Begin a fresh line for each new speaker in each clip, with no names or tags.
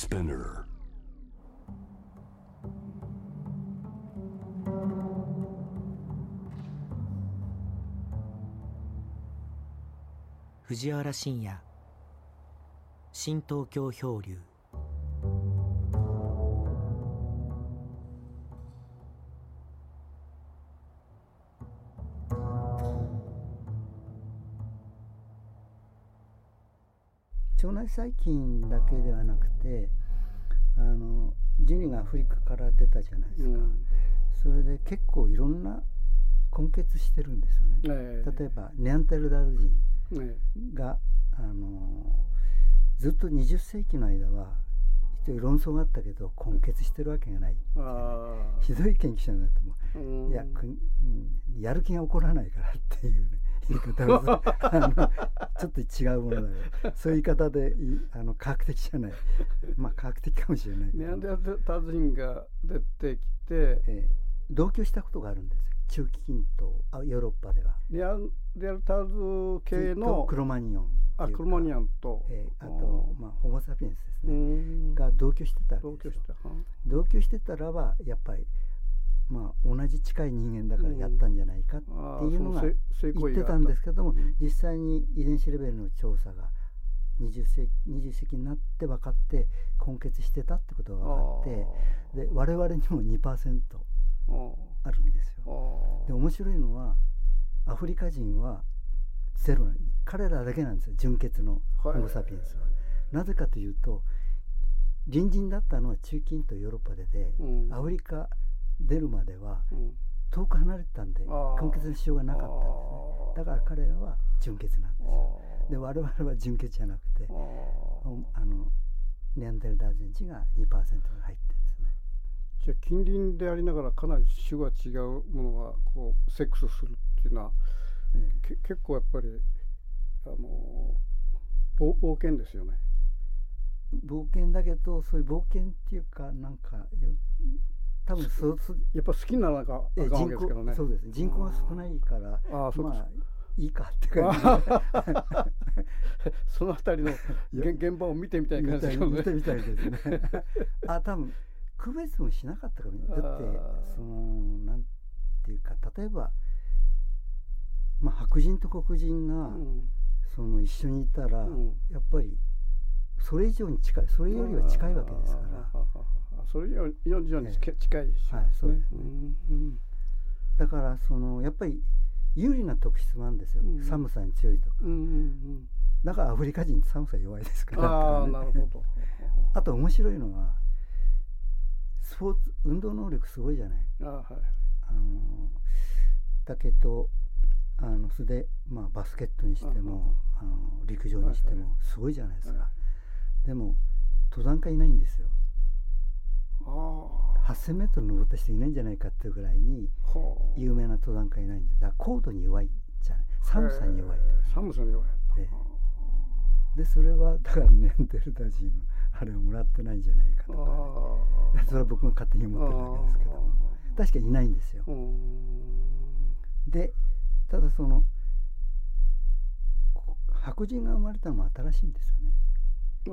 Spinner.
藤原信也新東京漂流
細菌だけではなくてあのジニがアフリカから出たじゃないですか、
うん。
それで結構いろんな根結してるんですよね、
ええ。
例えばネアンデルダル人
え
があのずっと20世紀の間は一応論争があったけど根結してるわけがない
えあ
ひどい研究者になっても
あうん。
いや、やる気が起こらないからっていう、ね、言い方をあのちょっと違うものだからそういう言い方でいあの科学的じゃない。まあ科学的かもしれない
ネアンデルタ人が出てきて
えー同居したことがあるんですよ。中期近東あヨーロッパでは。
ネアンデルタール系の
クロマニオン
あクロマニアンと、
えーあと、まあ、ホモ・サピエンスです
う
ね、
ん。
が同居してた
同居しては
同居してたらばやっぱりまあ同じ近い人間だからやったんじゃないかっていうのが言ってたんですけども、
うん。
実際に遺伝子レベルの調査が20世紀 ,20 世紀になって分かって根結してたってことが分かってで我々にも2%
あー。
あるんです
あ
よ。
ー。
で面白いのはアフリカ人はゼロな彼らだけなんですよ純血のホ
はい。
モ・サピエンスは。なぜかというと隣人だったのは中近とヨーロッパでで、
うん。
アフリカ出るまでは
うん。
遠く離れてたんで根血のしようがなかったんですね。だから彼らは純血なんですよ。で我々は純血じゃなくて
あ
のネアンデルタール人が2%が入ってるんですね。
じゃあ近隣でありながらかなり種が違うものがこうセックスするっていうのは
え
け結構やっぱりあの冒冒険ですよね。
え冒険だけどそういう冒険っていうかなんかよ多分そう。す
やっぱ好きにならなきゃ
え
あかんですけどね。
そうです人口が少ないから
ああそうです
まあいいかって感じ
そのあたりの現現場を見てみたい感じですね。
見て。みたいですね。あ多分区別もしなかったかもだってそのなんていうか例えばまあ白人と黒人が、
うん。
その一緒にいたら、
うん。
やっぱりそれ以上に近いそれよりは近いわけですから
それより以上に近近いし
はいそうですね。
うんうん
だからそのやっぱり有利な特質もあるんですよ、
うん。
寒さに強いとか、
うんうん
だからアフリカ人って寒さ弱いですか
うん、
ら。
あなるほど。
あと面白いのはスポーツ運動能力すごいじゃない。
ああはい
あのだけどあのそれで、まあ、バスケットにしてもあの陸上にして
はいは
もすごいじゃないですか、
は
でも登山家いないんですよ
あ。あ
8000m 登った人いないんじゃないかっていうぐらいに
はあ。
有名な登山家いないんでだ高度に弱いじゃない。寒さに弱い
寒さに弱い。
でそれはだからネアンデルタ人のあれをもらってないんじゃないかとか、
ああ
それは僕が勝手に思ってるだけですけども。確かにいないんですよ。でただそのこ白人が生まれたのも新しいんですよね。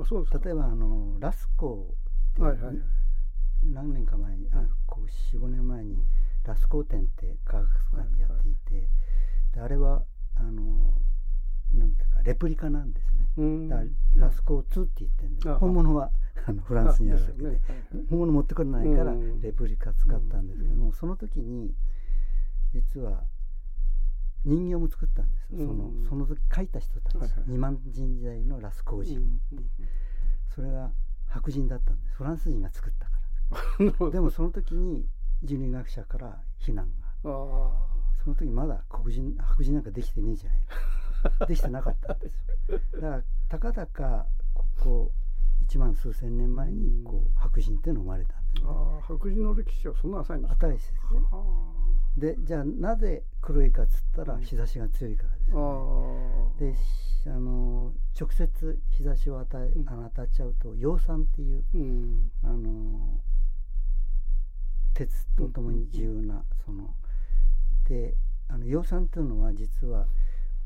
あそうですか。
例えばあのラスコーっていう、
はいはいはい。
何年か前にあ
うん。
こう45年前にラスコー展って科学館でやっていて、であれはあのなんていうかレプリカなんですね。だラスコー2って言ってるんで
あ
本物はあのフランスにあるわけで。本物持ってこれないから
うん。
レプリカ使ったんですけども、その時に実は人形も作ったんですよ、その
うん。
その時書いた人たち、
はいはい
2万人時代のラスコー人、
うん。
それが白人だったんです。フランス人が作ったから でもその時に人類学者から非難が
あ
その時まだ黒人白人なんかできてねえじゃないか。できてなかったんですよ。だからたかだかここ1万数千年前にこ
う
白人っていうのが生まれたんです
あ
ね。
ああ白人の歴史はそんな浅いんですか。
ですね。でじゃあなぜ黒いかっつったら
うん。
日差しが強いからです
あ
よね、
あ。
でしあの直接日差しを与え、
うん。
あの当たっちゃうと葉酸っていう
うん。
あの鉄とともに重要なそのであの葉酸っていうのは実は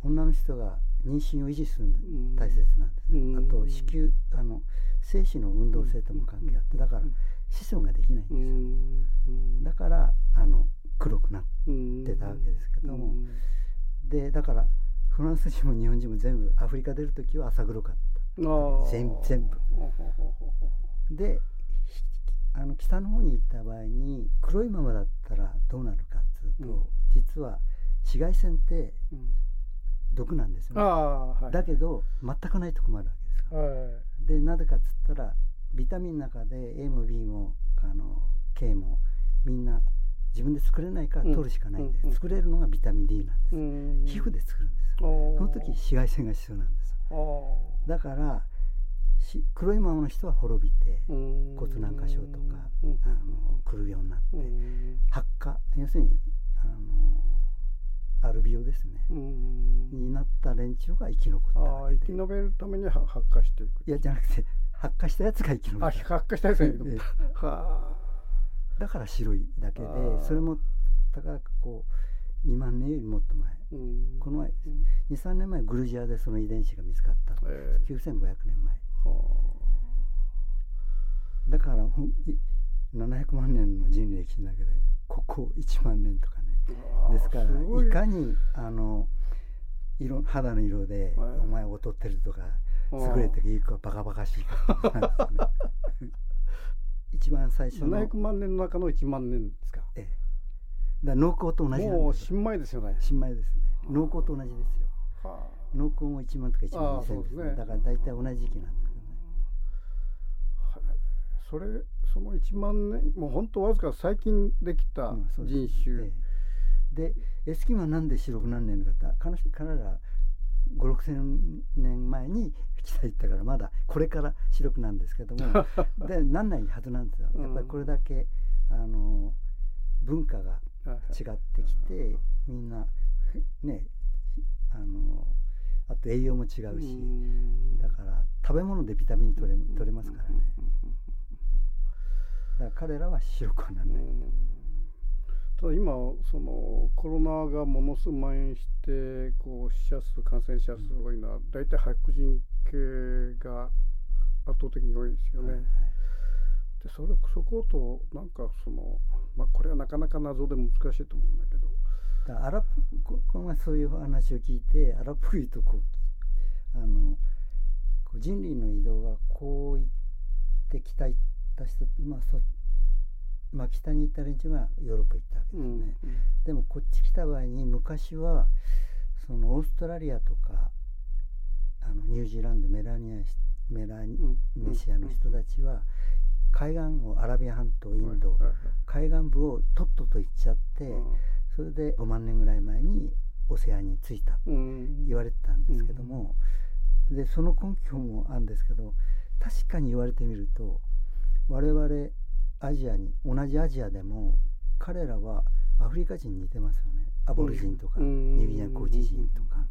女の人が妊娠を維持するの
うん
大切なんですね、
うん。
あと子宮あの精子の運動性とも関係あってだから子孫ができないん
う
ですよ、
ん。
だからあの黒くなっ
うん
てたわけですけども。
うん。
でだからフランス人も日本人も全部アフリカ出る時は朝黒かっ
あー。
全全部。でひあの北の方に行った場合に黒いままだったらどうなるかっていうと、
うん。
実は紫外線って
うん。
毒なんですよ
あ
ね。
あはい。
だけど全くないと困るわけですよ。
はい。
でなぜかっつったらビタミンの中で A も B もあの K もみんな自分で作れないから取るしかないんで、
うん。うん。
作れるのがビタミン D なんです、
うん。
皮膚で作るんですよ。
そ
その時紫外線が必要なんですだからし黒いままの人は滅びて骨
骨
軟化症とか
うん。
あの来るようになって
うん。
発火要するにあのアルビオですね。
うん。
になった連中が生き残った
生き延びるためには発火していく
いやじゃなくて発火したやつが生き延び
あ
た
発火したやつがいる
ええ。
は
だから白いだけでそれも高くこう2万年よりもっと前。この前
うん。
23年前グルジアでその遺伝子が見つかった
ええ。
9500年前。
は
だからほんい700万年の人類歴史の中でここ1万年とかね。
あ
ですから
い。
いかにあの色肌の色で
はい。
お前劣ってるとか優れていいかバカバカしいかね。一番最初の、え
700万年の中の1万年ですか？
え、だから農耕と同じ
もう
ですよ。
新米ですよね。
新米ですね。農耕と同じですよ。
は
農耕も1万とか1万
ああ
2000ですね。
ね
だから大体同じ時期なんです
それその1万年もう本当わずか最近できた人種、
ええ。でエスキモはなんで白くなんねんのか。って彼彼ら5 6千年前に北行ったからまだこれから白くなんですけども。でなんないはずなんですよ。やっぱりこれだけあの文化が違ってきてみんなねあのあと栄養も違うし。
うん。
だから食べ物でビタミン取れ取れますからね。
うんうんうん
だから彼らは白くはなんない
ただ今そのコロナがものすごく蔓延してこう死者数感染者数が多いのは大体白人系が圧倒的に多いですよね。
はいはい
でそれそことなんかそのまあこれはなかなか謎で難しいと思うんだけど。
アラブここの前そういう話を聞いてアラブ言うとこうあのこう人類の移動がこう行って北行った人まあそまあ北に行った連中がヨーロッパ行ったわけですね、でもこっち来た場合に昔はそのオーストラリアとかあのニュージーランドメラニアシメラニネシアの人たちは海岸をアラビア半島インド、海岸部をとっとと行っちゃって、
はい
それで5万年ぐらい前にオセアニに着いた
うん。
言われてたんですけども、でその根拠もあるんですけど確かに言われてみると我々アジアに同じアジアでも彼らはアフリカ人に似てますよね。アボリジンとか、
うん。
ニューギニアコーチ人とか、だか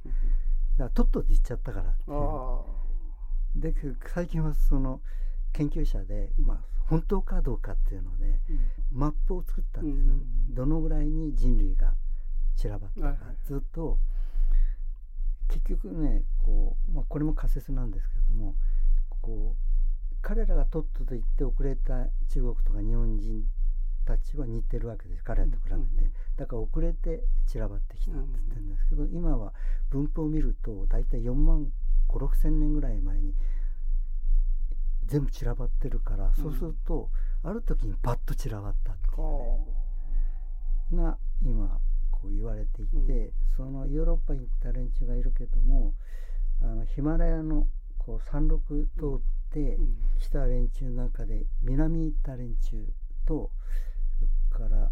らとっとと行っちゃったからっていう。
あ
で最近はその研究者で、まあ、本当かどうかっていうのでマップを作ったんですよ、
うん。
どのぐらいに人類が散らばったか、ずっと結局ねこう、まあ、これも仮説なんですけどもこう彼らがとっとと行って遅れた中国とか日本人たちは似てるわけです。彼らと比べて、
うん
だから遅れて散らばってきたって言ってるんですけど、今は分布を見ると大体4万5 6千年ぐらい前に全部散らばってるから、そうするとある時にパッと散らばったっていうね、が今こう言われていて、そのヨーロッパに行った連中がいるけどもあのヒマラヤのこう山麓通って来た連中の中で南に行った連中とそれから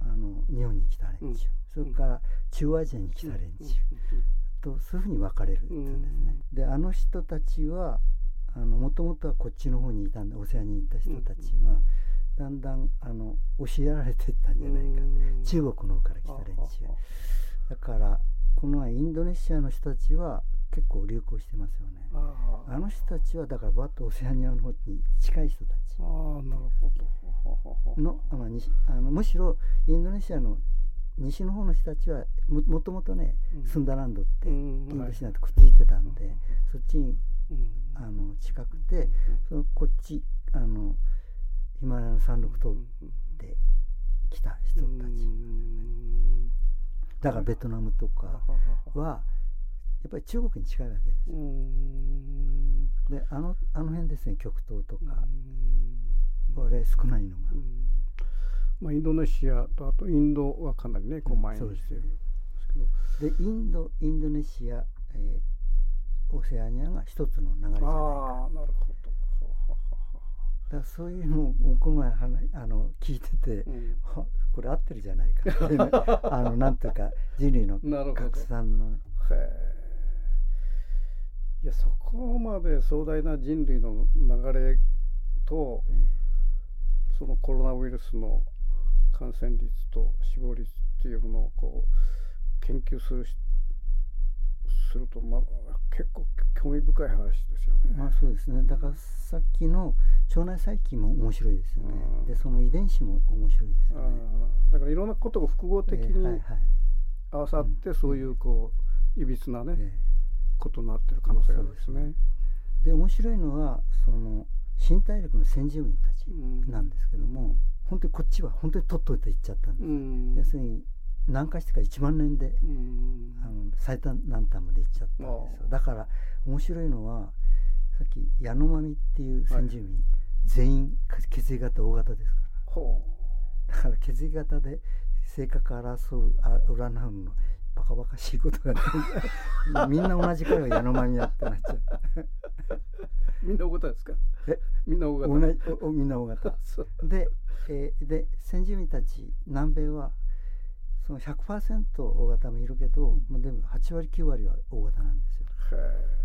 あの日本に来た連中、それから中央アジアに来た連中。とそういうふうに分かれるっていうんですね。であの人たちはもともとはこっちの方にいたんだ。オセアに行った人たちは、だんだんあの教えられてったんじゃないか中国の方から来た連中。だからこのインドネシアの人たちは結構流行してますよね。あの人たちはだからバッとオセアニアの方に近い人たち。
ああなるほど。
の,、まあ、西あのむしろインドネシアの西の方の人たちはももともとね、
うん。
スンダランドって
うん。
インドシナとくっついてたんで、
はい
そっちに
うん。
あの近くて、そのこっちあのヒマラヤの山麓通ってきた人たち、
うん。
だからベトナムとかはやっぱり中国に近いわけですであのあの辺ですね極東とか、
うん。
これ少ないのが、
うん。まあ、インドネシアとあとインドはかなりねこう
うん。
前にしてるんですけど、
でインドインドネシア、えーオセアニアが一つの流れじゃないか。
ああなるほど。
だそういうのをこの前話あの聞いてて、
うん。
はこれ合ってるじゃないかっていうね あのなんていうか人類の拡散のね。
へえいやそこまで壮大な人類の流れとそのコロナウイルスの感染率と死亡率っていうのをこう研究するしすると、まあ、結構興味深い話ですよね。
まあそうですね。だからさっきの腸内細菌も面白いですよね。
うん。
でその遺伝子も面白いですよね。
だからいろんなことが複合的に合わさって
うん。
そういうこういびつなね
え
ことになってる可能性があるんですね。
ーで面白いのはその新大陸の先住民たちなんですけども、本当にこっちは本当にとっといて行っちゃったんです、
うん。
要するに南下してから1万年で
うん。
あの最短南端まで行っちゃったんですよ。だから面白いのはさっきヤノマミっていう先住民、全員血液型大型ですか
ほ
らだから血液型で性格争うあ占うのバカバカしいことがみんな同じかよヤノマミやってなっちゃう。
うみんな大型ですか？
え？
みんな大型。
おおみんな大型。で,、えーで先住民たち南米はその100%大型もいるけど、まあ、でも8割9割は大型なんですよ。
へ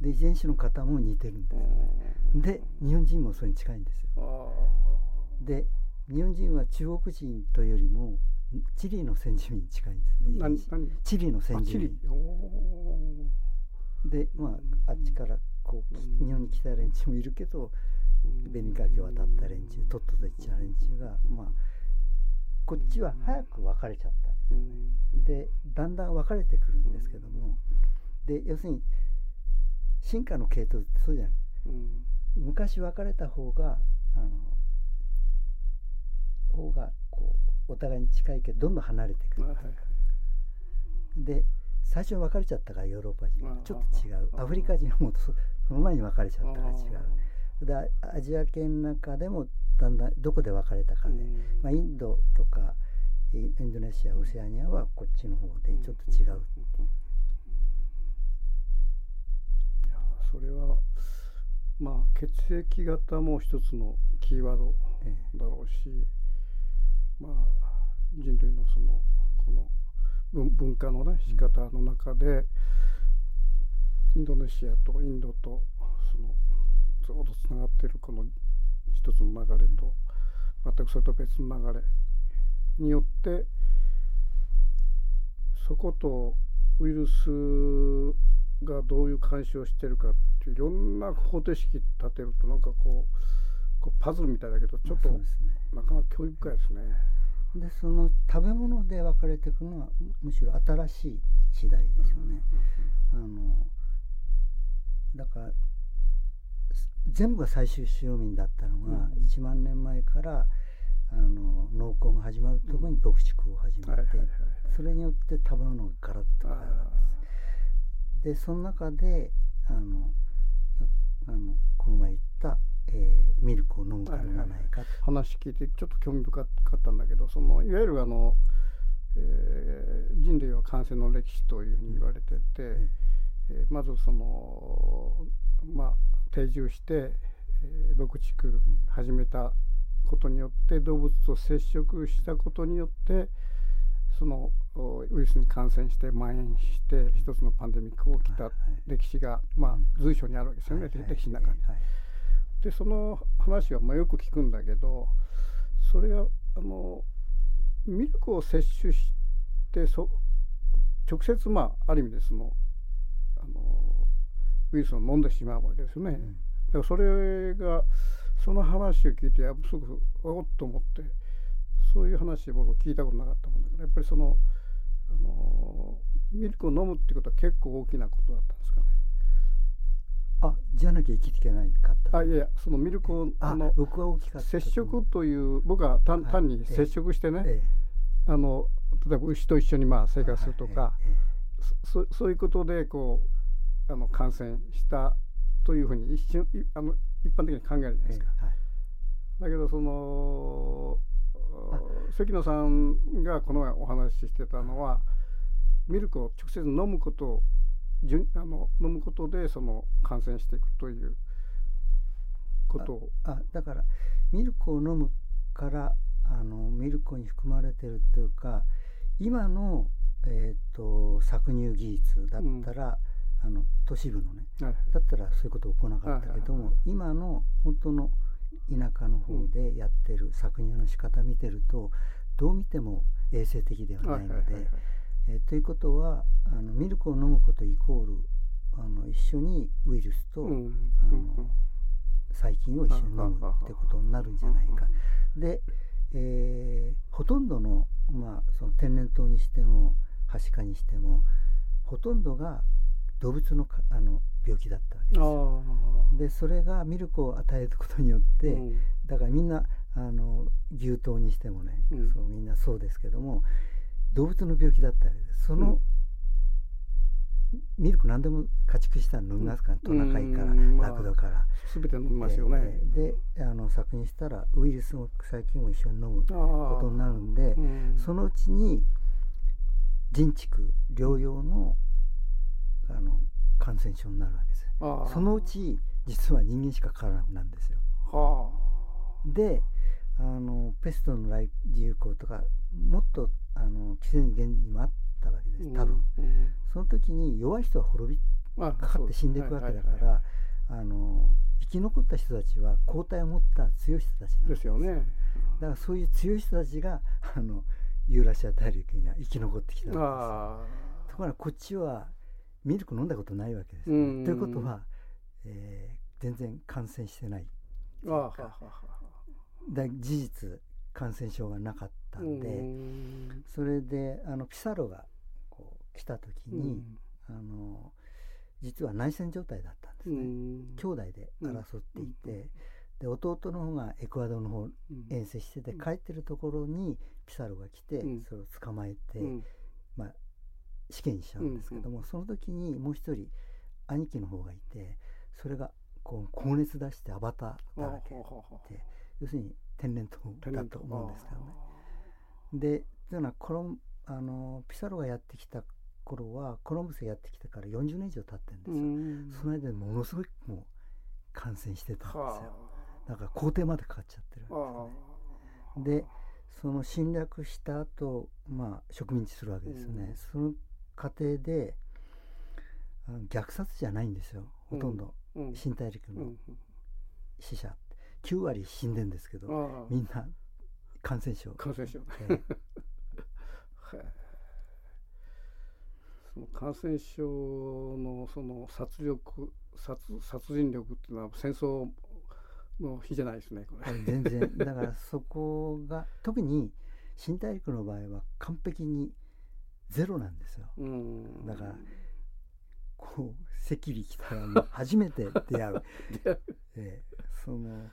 で遺伝子の型も似てるんですよね。
え
で日本人もそれに近いんですよ。
あ
で日本人は中国人というよりもチリの先住民に近いんですね
ー何何？
チリの
あ
先住民。
お
でまああっちからこう日本に来た連中もいるけど
ー
紅崖を渡った連中とっとと行っちゃう連中がまあこっちは早く分かれちゃったわけですよね。でだんだん分かれてくるんですけどもで要するに進化の系統ってそうじゃない。
うん。
昔分かれた方があの方がお互いに近いけどどんどん離れていく。
はい
で最初に別れちゃったからヨーロッパ人ちょっと違う。アフリカ人はもうそその前に別れちゃったから違
あ。
う。でアジア圏の中でもだんだんどこで別れたかで、
ーうん。
まあ、インドとかイインドネシアオセアニアはこっちの方でちょっと違うっていう。
いやそれはまあ血液型も一つのキーワード
え。
だろうしまあ人類のそのこの文化のね仕方の中で、インドネシアとインドとそのずっとつながってるこの一つの流れと、全くそれと別の流れによってそことウイルスがどういう干渉をしてるかっていういろんな方程式立てるとなんかこうこうパズルみたいだけどちょっとなかなか興味深いですね。
でその食べ物で分かれていくのはむむしろ新しい時代ですよね。あのだからす全部が最終使用民だったのが、
うん
1万年前からあの農耕が始まるところに牧畜を始めて、
はいはいはい
それによって食べ物がガラッと変わるわけです。でその中であのああのこの前言った、えーミルクを飲むかないか、
話聞いてちょっと興味深かったんだけどそのいわゆるあの、えー人類は感染の歴史というふうに言われてて、
え
えーまずそのまあ定住して、えー牧畜始めたことによって動物と接触したことによってそのおウイルスに感染して蔓延して一つのパンデミックが起きた
はい
歴史が、まあ
うん。
随所にあるわけですよね、
はいはい
歴史の中に。
はい
でその話はまあよく聞くんだけどそれがあのミルクを摂取してそ直接まあある意味でそのあのウイルスを飲んでしまうわけですよね。
うん
それがその話を聞いてやすぐおっと思ってそういう話僕聞いたことなかったもんだけどやっぱりその、あのミルクを飲むってことは結構大きなことだったんですか？ね。
あじゃなきゃ生きていけないかった。
あいやいやそのミルクを
あ
あの
僕は大きかった
接触という僕は単
はい
単に
ええ
接触してね、
え
あの例えば牛と一緒にまあ生
え
活するとか、
ええ。
そそういうことでこうあの感染したというふうに一瞬いあの一般的に考えるじゃない
ええ
ですか。
はい。
だけどその
あ
関野さんがこの前お話ししてたのはミルクを直接飲むことをじゅあの飲むことでその感染していくということを。
あだからミルクを飲むからあのミルクに含まれてるっていうか今の、えー、と搾乳技術だったら、あの都市部のね
はい
だったらそういうこと起こらなかったけども、
はいはいはい
今の本当の田舎の方でやってる搾乳の仕方見てるとどう見ても衛生的ではないので。えーということはあのミルクを飲むことイコールあの一緒にウイルスと、
うん
あの
うん。
細菌を一緒に飲むってことになるんじゃないか。で、えーほとんどの,、まあその天然痘にしてもはしかにしてもほとんどが動物のかあの病気だったわけですよ。
あ
でそれがミルクを与えることによって、
うん。
だからみんなあの牛痘にしてもね、
うん。
そうみんなそうですけども動物の病気だったわけですその、ミルク何でも家畜したら飲みますから、トナカイから、ラクダから、
全て飲みますよね。
えーであの搾乳したらウイルスも細菌も一緒に飲むことになるんで、
うん。
そのうちに人畜療養のあの感染症になるわけです。そのうち実は人間しかかからなくなるんですよ。
は
であのペストの来流行とかもっとあの季節現にもあったわけで
あ
す多分、
うん。
その時に弱い人は滅び
あ
かかって死んでいくわけだからあの生き残った人たちは抗体を持った強い人たちなん
です。よね。
だからそういう強い人たちがあのユーラシア大陸には生き残ってきたわけです。
あ
ところがこっちはミルク飲んだことないわけですよ、
うん。
ということは、えー全然感染してない。
あははは
だ事実感染症がなかったんで、
うん。
それであのピサロがこう来た時に、あの実は内戦状態だったんですね、
うん。
兄弟で争っていて、で弟の方がエクアドルの方
うん。
遠征してて
うん。
帰ってるところにピサロが来て、
うん。
それを捕まえて、
うん。
まあ、死刑にしちゃうんですけども、その時にもう一人兄貴の方がいてそれがこう高熱出してアバターだらけで要するに天然痘だと思うんですけどね。でというのはコロンあのピサロがやってきた頃はコロンブスがやってきてから40年以上経ってるんです
う
よ。
ん。
その間でものすごいもう感染してたんですよ。
は
だから皇帝までかかっちゃってる
あ
わけですよね。でその侵略した後、まあ植民地するわけですよね。
うん。
その過程で虐殺じゃないんですよ。ほとんど、
うん。
新大陸の
うん。
死者。9割死んでんですけど、みんな感染症、
感染症。ね
え。
その感染症のその殺力殺殺人力っていうのは戦争の日じゃないですねこれ。
全然。だからそこが特に新大陸の場合は完璧にゼロなんですよ。
うん。
だからこう赤痢来たら初めて出会う、
で
ええ。その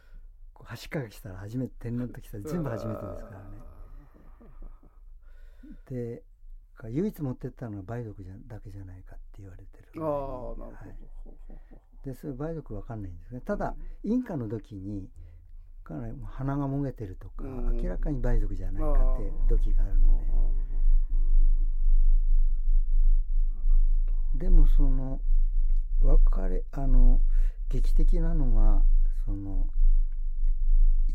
橋かが来たら初めて天然と来たら全部初めてですからね。でか唯一持ってったのは梅毒じゃだけじゃないかって言われてる
ああなるほど。
はい。でそれ梅毒わかんないんですね。ただインカの時にかなり鼻がもげてるとか、
うん。
明らかに梅毒じゃないかって時があるので、でもその別れあの劇的なのがその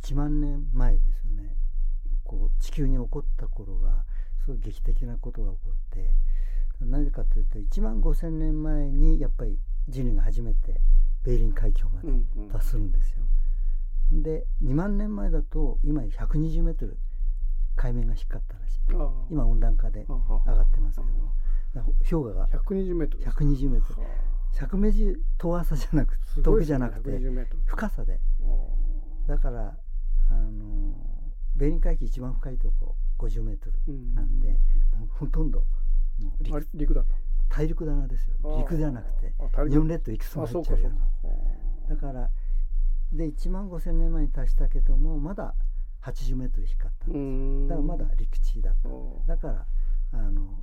1万年前ですよね。こう地球に起こった頃がすごい劇的なことが起こってなぜかというと1万5,000年前にやっぱり人類が初めてベーリン海峡まで
うんうん。
達するんですよ。で2万年前だと今120メートル海面が低かったらしい。今温暖化で
上
上がってますけど。氷河が
120メートル。
120メートル
は
100メートル。遠浅じゃなく
あ
遠くじゃなくて
すごいですね120メートル。
深さで。
あ。
だからあのベーリング海域一番深いとこ50メートルなんで、もうほとんどもう陸。
陸だった？
大陸棚ですよ。陸じゃなくて日本列島いくつも入っちゃうような。だからで1万5千年前に達したけどもまだ80メートル低かったんですだからまだ陸地だった。だからあの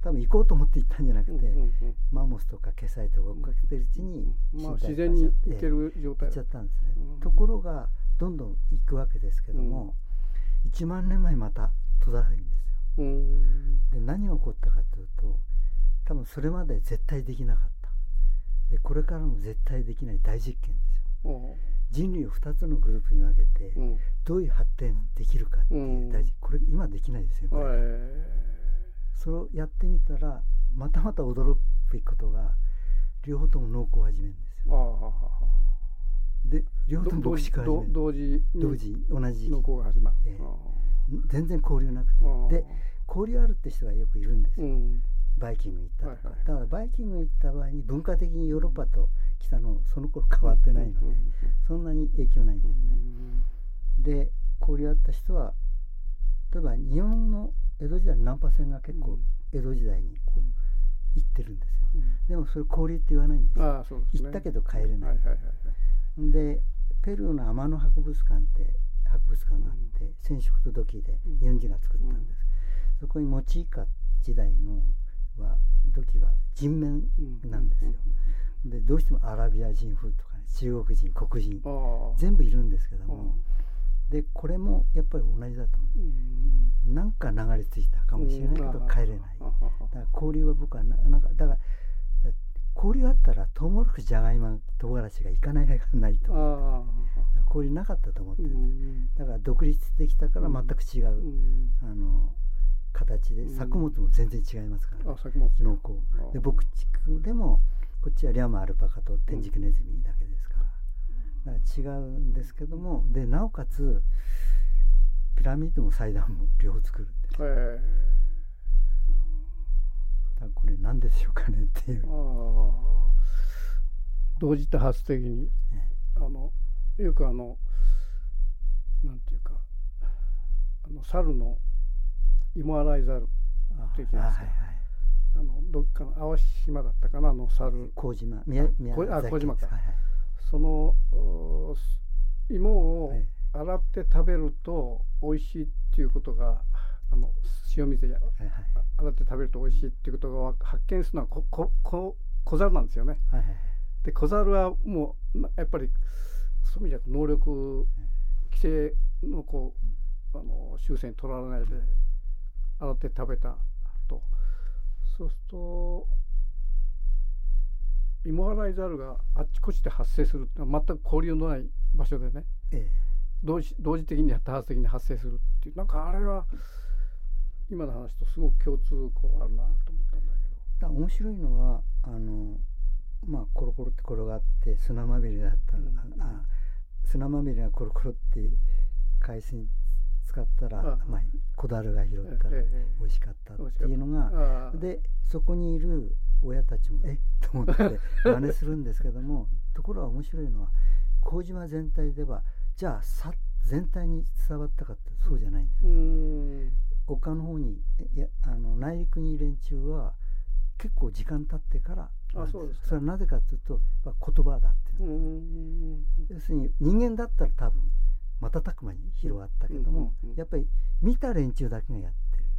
多分行こうと思って行ったんじゃなくて、うんうんうん、マンモスとかケサイとか追っかけてるうちに、
まあ、自然に行ける状態。
行っちゃったんですね、うん、ところがどんどん行くわけですけども、うん、1万年前また閉ざすんですよ、うん、で何が起こったかというと多分それまで絶対できなかった。でこれからも絶対できない大実験ですよ。人類を2つのグループに分けて、どういう発展できるかっていう大事、これ今できないですよこれ、それをやってみたらまたまた驚くべきことが両方とも農耕を始めるんですよで両方とも
同時
同時同じ
農耕が始まる、え
ー、全然交流なくて。で交流あるって人がよくいるんですよ、うん。バイキング行ったとか、はいはい、だからバイキング行った場合に文化的にヨーロッパと来たのその頃変わってないので、そんなに影響ないんですね。で交流あった人は例えば日本の江戸時代の難破船が結構江戸時代にこう行ってるんですよ、でもそれ交流って言わないんですよ、ね、行ったけど帰れない,、はいはいはい、でペルーの天野博物館って博物館があって、染色と土器で日本人が作ったんです、そこにモチイカ時代のは土器は人面なんですよ。でどうしてもアラビア人風とか、ね、中国人黒人全部いるんですけども。でこれもやっぱり同じだと思う、なんか流れ着いたかもしれないけど帰れない。だから交流は僕はななんかだから交流あったらトウモロコシじゃがいも唐辛子がいかないがないと交流なかったと思ってるんだから独立できたから全く違う、あの形で、作物も全然違いますから、
ね、作物
農耕で牧畜でもこっちはリャマアルパカと天竺ネズミだけですから,、だから違うんですけどもでなおかつピラミッドも祭壇も両方作るんです、えだこれ何でしょうかねっていう。
同時多発的に、あのよくあのなんていうかあの猿の芋洗い猿って言いますか。あのどっかの淡島だったかなあの猿。
麹島宮
宮あ麹島か、はいはい、その芋を洗って食べると美味しいっていうことがあの塩水で洗って食べると美味しいっていうことが発見するのはこここ小猿なんですよね。はいはい、で小猿はもうやっぱりそういう意味じゃ能力規制のこう、あの終戦取られないで洗って食べたと。そうすると芋洗いザルがあっちこっちで発生する全く交流のない場所でね、ええ、同時同時的に多発的に発生するっていう。なんかあれは今の話とすごく共通項あるなと思ったんだけ
ど。面白いのはあのまあコロコロって転がって砂まみれだったうん、あ砂まみれがコロコロって海水使ったら、まあ、小樽が拾ったら美味しかったっていうのが、でそこにいる親たちもえ？っ と思って真似するんですけどもところが面白いのは麹島全体ではじゃあさ全体に伝わったかってそうじゃないんですよ、丘の方にいやあの内陸にいる連中は結構時間経ってから
あそうです
それはなぜかというと言葉だって要するに人間だったら多分瞬く間に広がったけども、やっぱり見た連中だけがやっ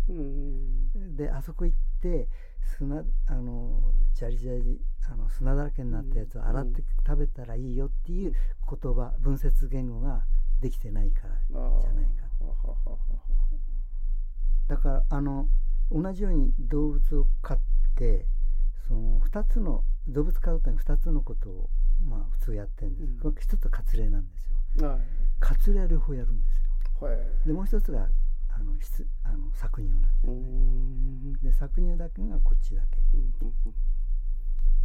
てる、であそこ行って砂あのジャリジャリあの砂だらけになったやつを洗って食べたらいいよっていう言葉分節言語ができてないからじゃないかだからあの同じように動物を飼ってその2つの動物飼うために2つのことをまあ普通やってるんです、うん、1つは割礼なんですよ、はい。割礼は両方やるんですよ。でもう一つがあの質あの搾乳なんですね。で搾乳だけがこっちだけ。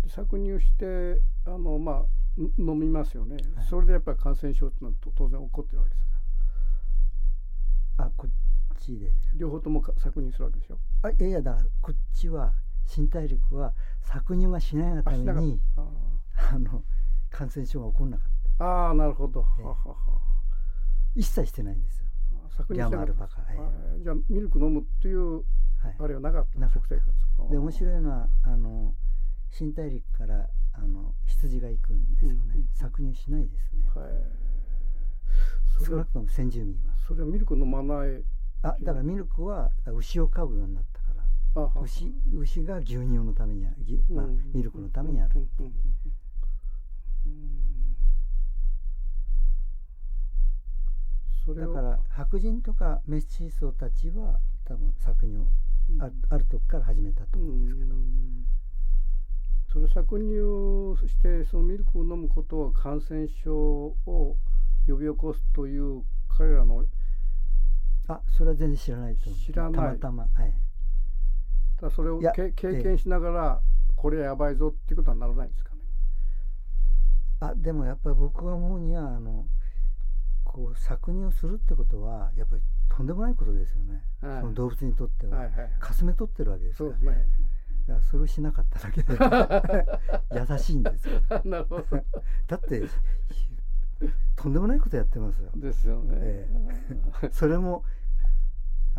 搾乳してあのまあ飲みますよね、はい、それでやっぱり感染症ってのは当然起こってるわけです
か？あこっちで
両方とも搾乳するわけでしょ？
あいやいやだからこっちは新大陸は搾乳がしないがためにあの感染症が起こらなかった。
ああなるほど、えー、ははは。
一切してないんですよ。
搾
リャマアルパカ、はい
はいじゃあミルク飲むっていう
はい。
あれはなかった？
なかった。
食生活
で面白いのはあの新大陸からあの羊が行くんですよね、搾乳しないですね。
はい
少なくとも先住民は。
それはミルク飲まない
あだからミルクは牛を飼うようになったから牛牛が牛乳のためにあぎまあ
うん
ミルクのためにあるっていう。だから白人とかメスチーソたちは多分搾乳
うん。
ああるとこから始めたと思うんですけど、
うん。それ搾乳してそのミルクを飲むことは感染症を呼び起こすという彼らの
あそれは全然知らないと思う。
知らない。
たまたまはい
だそれを
いや
け経験しながらこれやばいぞっていうことはならないんですかね？
あでもやっぱり僕が思うにはあのこう搾乳するってことはやっぱりとんでもないことですよね、
はい。
その動物にとっては、
はいはい。
かすめ取ってるわけですから。
そうですね。
だからそれをしなかっただけで 優しいんですよ。
なるほど。
だってとんでもないことやってますよ。
ですよね。
え。それも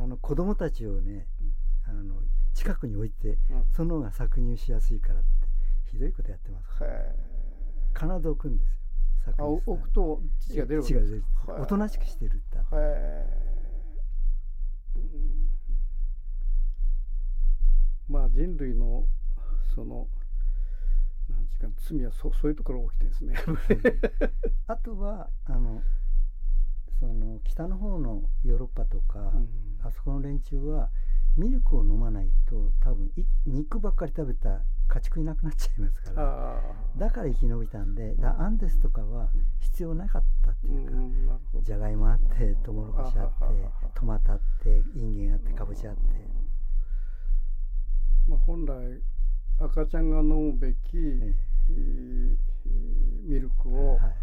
あの子供たちをねあの近くに置いて
うん。
その方が搾乳しやすいからってひどいことやってます
へ
体を置くんですよ搾乳
置くと父が出る
おとなしくしてるって
まあ人類のそのなんちゅうか罪はそそういうところ起きてですね。
あとはあのその北の方のヨーロッパとか、
うん
あそこの連中はミルクを飲まないと多分い肉ばっかり食べた家畜いなくなっちゃいますから。だから生き延びたんでだアンデスとかは必要なかったっていうか、じゃがいもあってトウモロコシあってトマトあってインゲンあってかぼちゃあって、
まあ、本来赤ちゃんが飲むべき、
え
え。ーミルク
え
を
はい、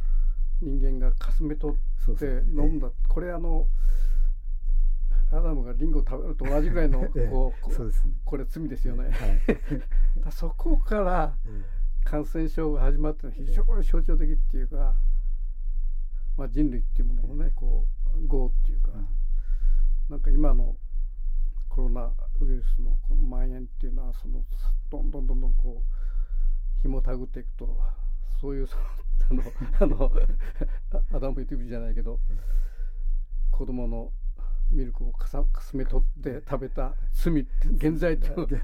人間がかすめ取って飲んだ、これあのアダムがリンゴを食べると同じぐらいの
ええ
こうこ
そうですね。
これ罪ですよね。
はい。
だそこから
え
感染症が始まったのは非常に象徴的っていうか、まあ、人類っていうもののねこう業っていうか、なんか今のコロナウイルスのこの蔓延っていうのはそのどんどんどんどんこう紐たぐっていくとそういうその あのあのアダム・イティブじゃないけど子供のミルクをかさかすめ取って食べた罪って現在と 現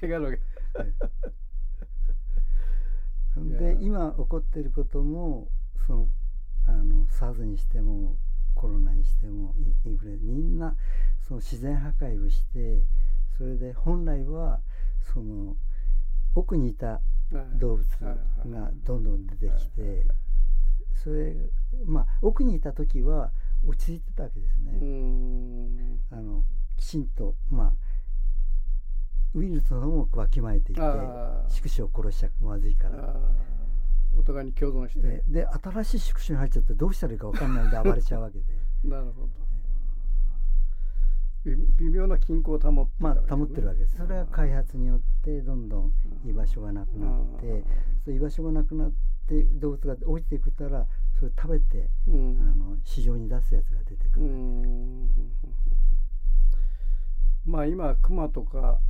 在があるわけ。
で今起こっていることもそのあの SARS にしてもコロナにしてもイインフルエンザみんなその自然破壊をしてそれで本来はその奥にいた動物がどんどん出てきてそれまあ奥にいた時は落ち着いてたわけですね。あのきちんとまあウイルスの方もわきまえていて宿主を殺しちゃまずいから。
お互いに共存して、
でで新しい宿主に入っちゃってどうしたらいいか分かんないんで 暴れちゃうわけで。
なるほど。び微妙な均衡を保って
まあ保ってるわけです。それは開発によってどんどん居場所がなくなって居場所がなくなって動物が降りていくたらそれ食べて
う
あ
ん
の市場に出すやつが出てく
う
る、
ん。まあ今クマとか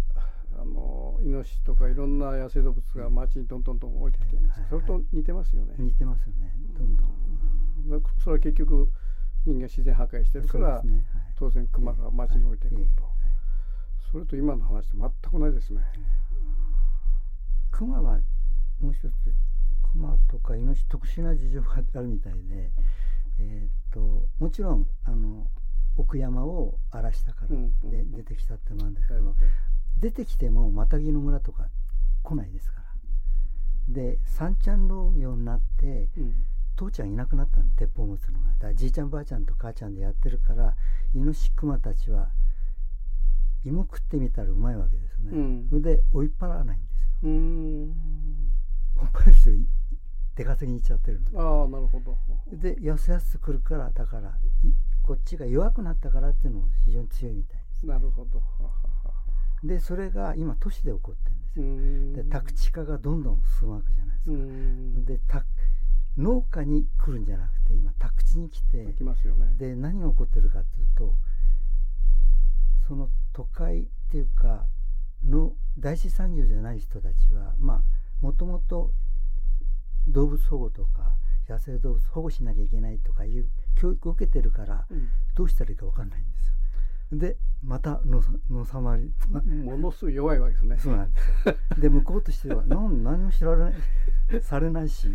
あのイノシシとかいろんな野生動物が街にどんどんどん降りてきてるんです
はい
それと似てますよね。
似てますよね。どんどん、
まあそれは結局人間自然破壊してるから、
ね、はい。
当然クマが街に降りてくると、
はい。
それと今の話と全く同じですね。
クマはもう一つクマとかイノシシ特殊な事情があるみたいで、えーっともちろんあの奥山を荒らしたから
うんうん。
で出てきたってのもあるんですけど、出てきてもマタギの村とか来ないですから。で三ちゃん農業になって
うん。
父ちゃんいなくなったの鉄砲持つのが。だからじいちゃんばあちゃんと母ちゃんでやってるからイノシシクマたちは芋食ってみたらうまいわけですね、
うん。
それで追いっ払わないんですよ。
うーん。
追っ払う人い出稼ぎに行っちゃってるの
ああなるほど。
でやすやすくるからだからいこっちが弱くなったからっていうのも非常に強いみたいです、
なるほど。
でそれが今都市で起こってるんです
う
よ、で宅地化がどんどん進むわけじゃないです
う
か、
ん
でた農家に来るんじゃなくて今宅地に来て
行きますよね。
で何が起こってるかというとその都会っていうかの第一産業じゃない人たちはまあもともと動物保護とか野生動物保護しなきゃいけないとかいう教育を受けてるから
うん
どうしたらいいか分かんないんですよ。でまたのさのさまり、ま
ものすごい弱いわけですね。
そうなんですよ。で向こうとしては なん何も知られないされないし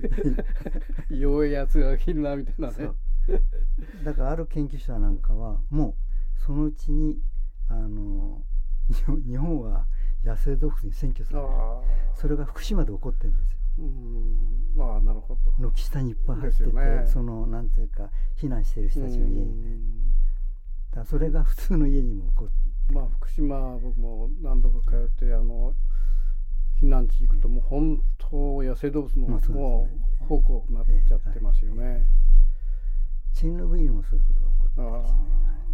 弱いやつがいるなみたいなね。
だからある研究者なんかはもうそのうちにあの日本は野生動物に占拠される
あ
それが福島で起こってるんですよ。
あ、うん、まあなるほど。
軒下にいっぱい入ってて、
ね
そのなんていうか避難してる人たちの家にね。だそれが普通の家にも起こる。
まあ福島僕も何度か通ってあの避難地行くともう本当野生動物のもう宝庫になっちゃってますよね。
チェンノブイリもそういうことが起こって
あ
るんですよね。はい
あ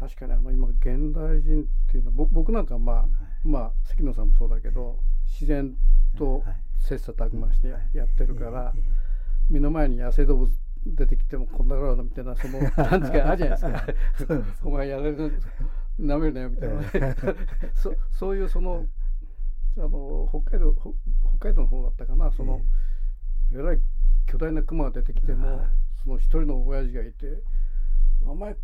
確かにあの今現代人っていうのは僕僕なんかまあ、
はい
まあ関野さんもそうだけど自然と
はい。
切磋琢磨してやってるから目の前に野生動物出てきてもこんなだろうなみたいなその感じがあるじゃないですか。お前やれるなめるなよみたいな。そそういうそのあの北海道ほ北海道の方だったかなその、えらい巨大な熊が出てきても、
はい。
その一人の親父がいて「お前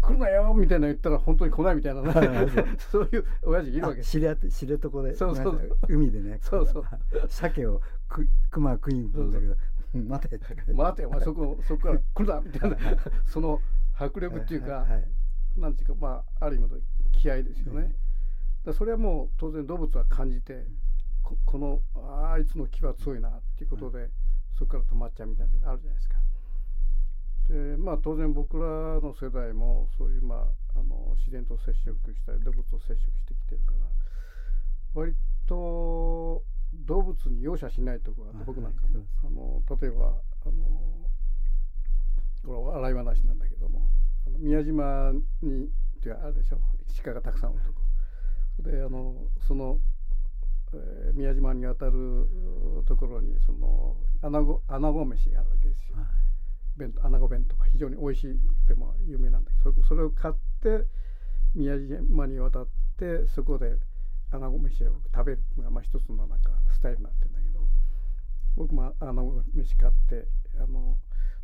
来るなよ」みたいな言ったら本当に来ないみたいな そういう親父いるわけ
知床で。
そうそう。
海でね
そうそう。
鮭をく熊が食いに行くんだけど。うん。待て
待てお前そこそこから来るなみたいな。
はい。
その迫力っていうか、なんていうかまあある意味の気合ですよね。それはもう当然動物は感じてここのあいつの気は強いなっていうことで、そこから止まっちゃうみたいなのがあるじゃないですか。でまあ当然僕らの世代もそういうまああの自然と接触したり動物と接触してきてるから割と動物に容赦しないところがあって僕なんかも、
はい
あの例えばあのこれは笑い話なんだけどもあの宮島にっていうあるでしょ鹿がたくさんおるとこ。であのその、えー宮島に渡るうところにその穴子穴子飯があるわけですよ。
はい
弁当穴子弁当が非常に美味しくても有名なんだけどそそれを買って宮島に渡ってそこで穴子飯を食べるのがまあ一つのなんかスタイルになってるんだけど僕も穴子飯買ってあの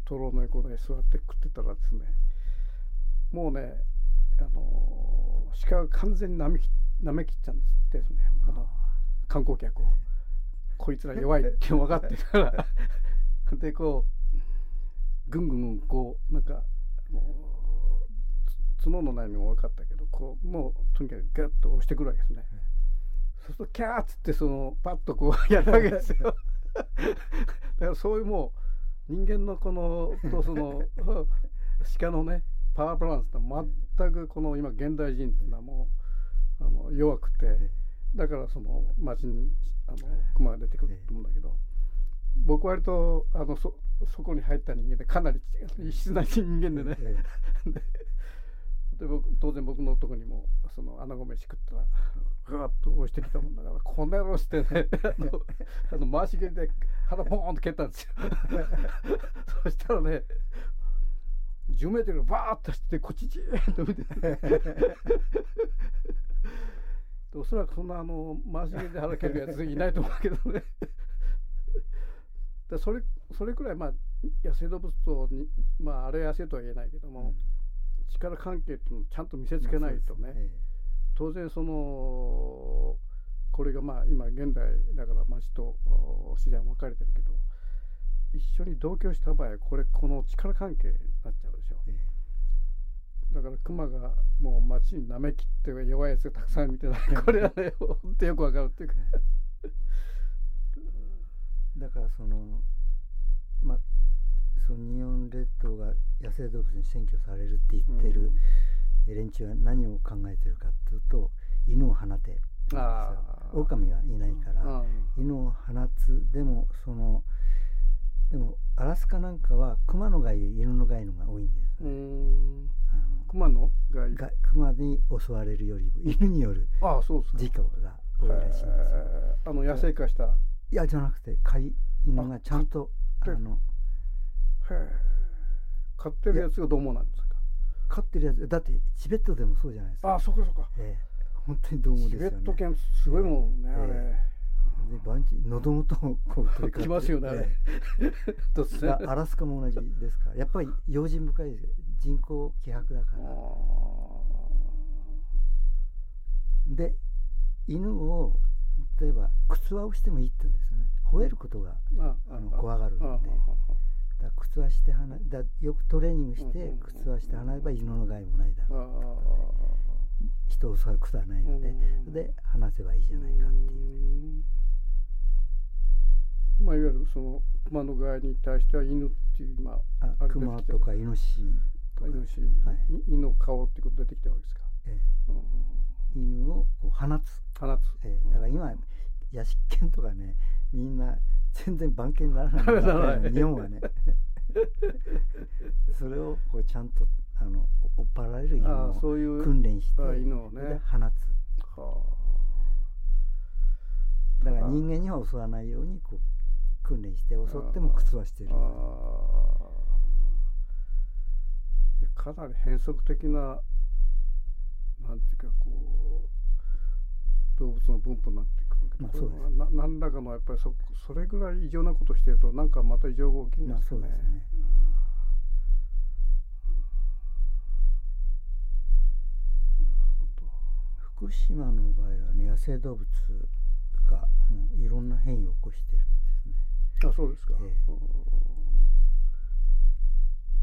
灯籠の横で座って食ってたらですねもうねあの鹿が完全になめき舐めきっちゃうんですってそのあの観光客を。こいつら弱いって分かってるから。でこうぐんぐんぐんこうなんかあのつ角のないのも分かったけどこうもうとにかくガッと押してくるわけですね。そうするとキャーッつってそのパッとこうやるわけですよ。だからそういうもう人間のこのとその鹿のねパワーバランスって全くこの今現代人っていうのはもうあの弱くてだからその街にあの熊が出てくると思うんだけど僕割とあのそそこに入った人間でかなり異質な人間でね。
え
で僕当然僕のとこにもその穴子飯食ったらぐわっと押してきたもんだからこんな野郎してね あのあの回し蹴りで腹ポーンと蹴ったんですよ。そしたらね10メートルバーッと走ってこっちじーっと見ておそらくそんなあの回し蹴りで腹蹴るやついないと思うけどねでそれそれくらいまあ野生動物とにまああれ野生とは言えないけども、力関係っていうのをちゃんと見せつけないとね、
え
当然そのこれがまあ今現代だから町とお自然分かれてるけど一緒に同居した場合これこの力関係になっちゃうでしょ。
え
だから熊がもう町に舐めきって弱いやつがたくさん見てない これはね本当よくわかるっていうか
だからそのまあその日本列島が野生動物に占拠されるって言ってる連中は何を考えてるかというと犬を放て。狼はいないから、
うん。
犬を放つ。でもそのでもアラスカなんかは熊の害犬の害のが多いんです、
うーん。
あの
熊のがいい
が熊に襲われるよりも犬による事故が多いらしいんですよ。
あの野生化した
いやじゃなくて飼い犬がちゃんとあの
へえ飼ってるやつがどうもなんですか？
飼ってるやつだってチベットでもそうじゃないですか。
ああそこそこ
ええ。本当にどうも
チ
ですよね。
ベット犬すごいもんねあれ、
えでバンチ喉元をこう取り
来ますよね
え
突
え
然
アラスカも同じですか？らやっぱり用心深いです人工希薄だから。で犬を例えば靴輪をしてもいいって言うんですよね。吠えることが
あ
あの怖がるんで。だ靴輪して離だよくトレーニングして靴輪して離れば犬の害もないだ
あ
ろう人を襲うことはないので
うん。
で話せばいいじゃないかっていう
うん。まあいわゆるその熊の害に対しては犬っていう今
あ
あれ
熊とかイノシシとか。
イノシシ、
はい。
い犬の顔ってこと出てきたわけですか、
え
うん。
え犬をこう放つ、
放つ、
ええ。だから今屋敷犬とかねみんな全然番犬にならない。日本はね。それをこうちゃんとあの追っ払られる犬を
そういう
訓練して
あ犬をね。
で放つ。
は
だから人間には襲わないようにこう訓練して襲っても靴はしてる。
かなり変則的ななんていうかこう動物の分布になってくるけど、
まあそうです。
これはな何らかのやっぱりそそれぐらい異常なことしてるとなんかまた異常が起きるん
まあ
ですよね。
そうですね。
なるほど。
福島の場合はね野生動物がもういろんな変異を起こしてるんですね。
あそうですか、
ええ。
お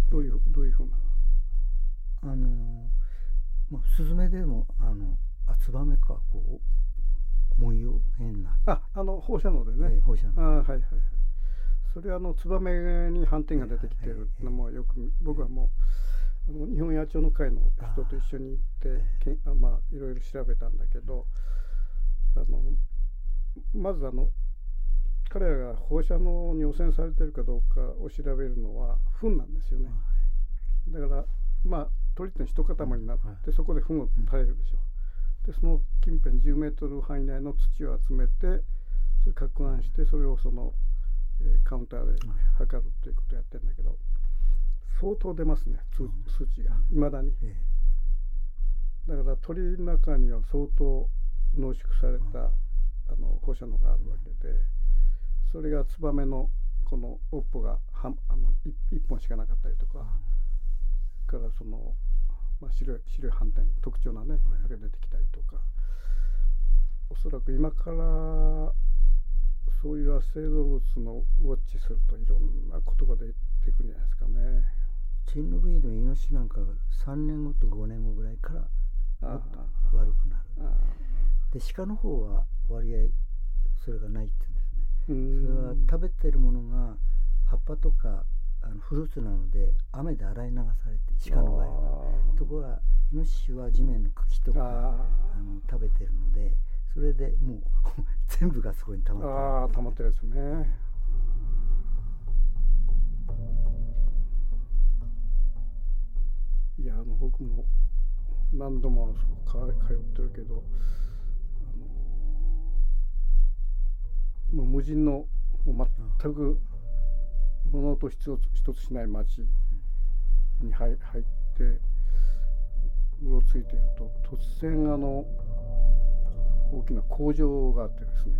どういうどういうふうな？
あのまあスズメでもあのあツバメかこう文様変な、
ああの放射能でね、
えー放射
あ
能
はいはいはい。それはあのツバメに斑点が出てきてるのもよく僕はもうあの日本野鳥の会の人と一緒に行ってけんあまあいろいろ調べたんだけどあのまずあの彼らが放射能に汚染されてるかどうかを調べるのは糞なんですよね。だからまあ鳥って一塊になってそこで糞を垂れるでしょでその近辺10メートル範囲内の土を集めてそれ攪拌してそれをその、えーカウンターで測るということをやってるんだけど相当出ますね数数値が。いまだに。
え
だから鳥の中には相当濃縮されたあの放射能があるわけでそれがツバメのこの尾っぽがはあのい一本しかなかったりとか。からその、まあ、白い白い斑点特徴なねあれが出てきたりとか。おそらく今からそういう野生動物のウォッチするといろんなことが出てくるんじゃないですかね。
チェンノブイドのイノシシなんかは3年後と5年後ぐらいからもっと悪くなる。
あ
で鹿の方は割合それがないって言うんですね。それは食べてるものが葉っぱとかあのフルーツなので雨で洗い流されて鹿の場合は。ところがイノシシは地面の茎とか
あ
あの食べてるのでそれでもう 全部がそこに溜まってる。
ああ溜まってるやつね。いやあの僕も何度もあそこか通ってるけど、あのもう無人の全く物音一つ一つしない街に入入ってうろついてると突然あの大きな工場があってですね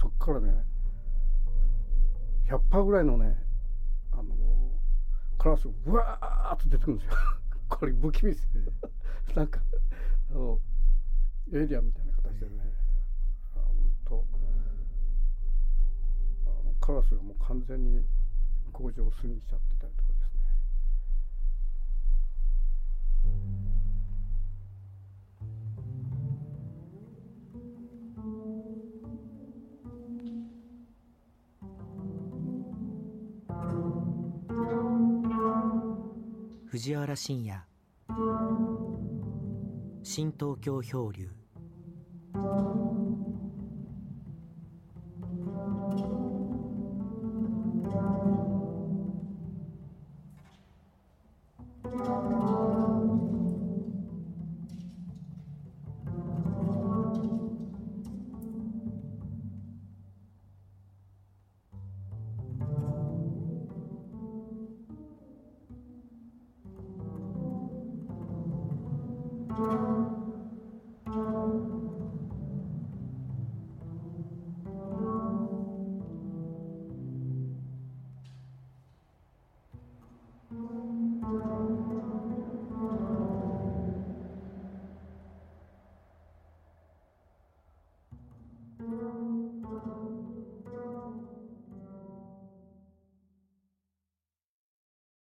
そっからね100羽ぐらいのねあのカラスがうわーっと出てくるんですよ。これ不気味です。なんかあのエイリアンみたいな形でねあほんとカラスがもう完全に工場を巣にしちゃってたりとかですね。
藤原信也。新東京漂流。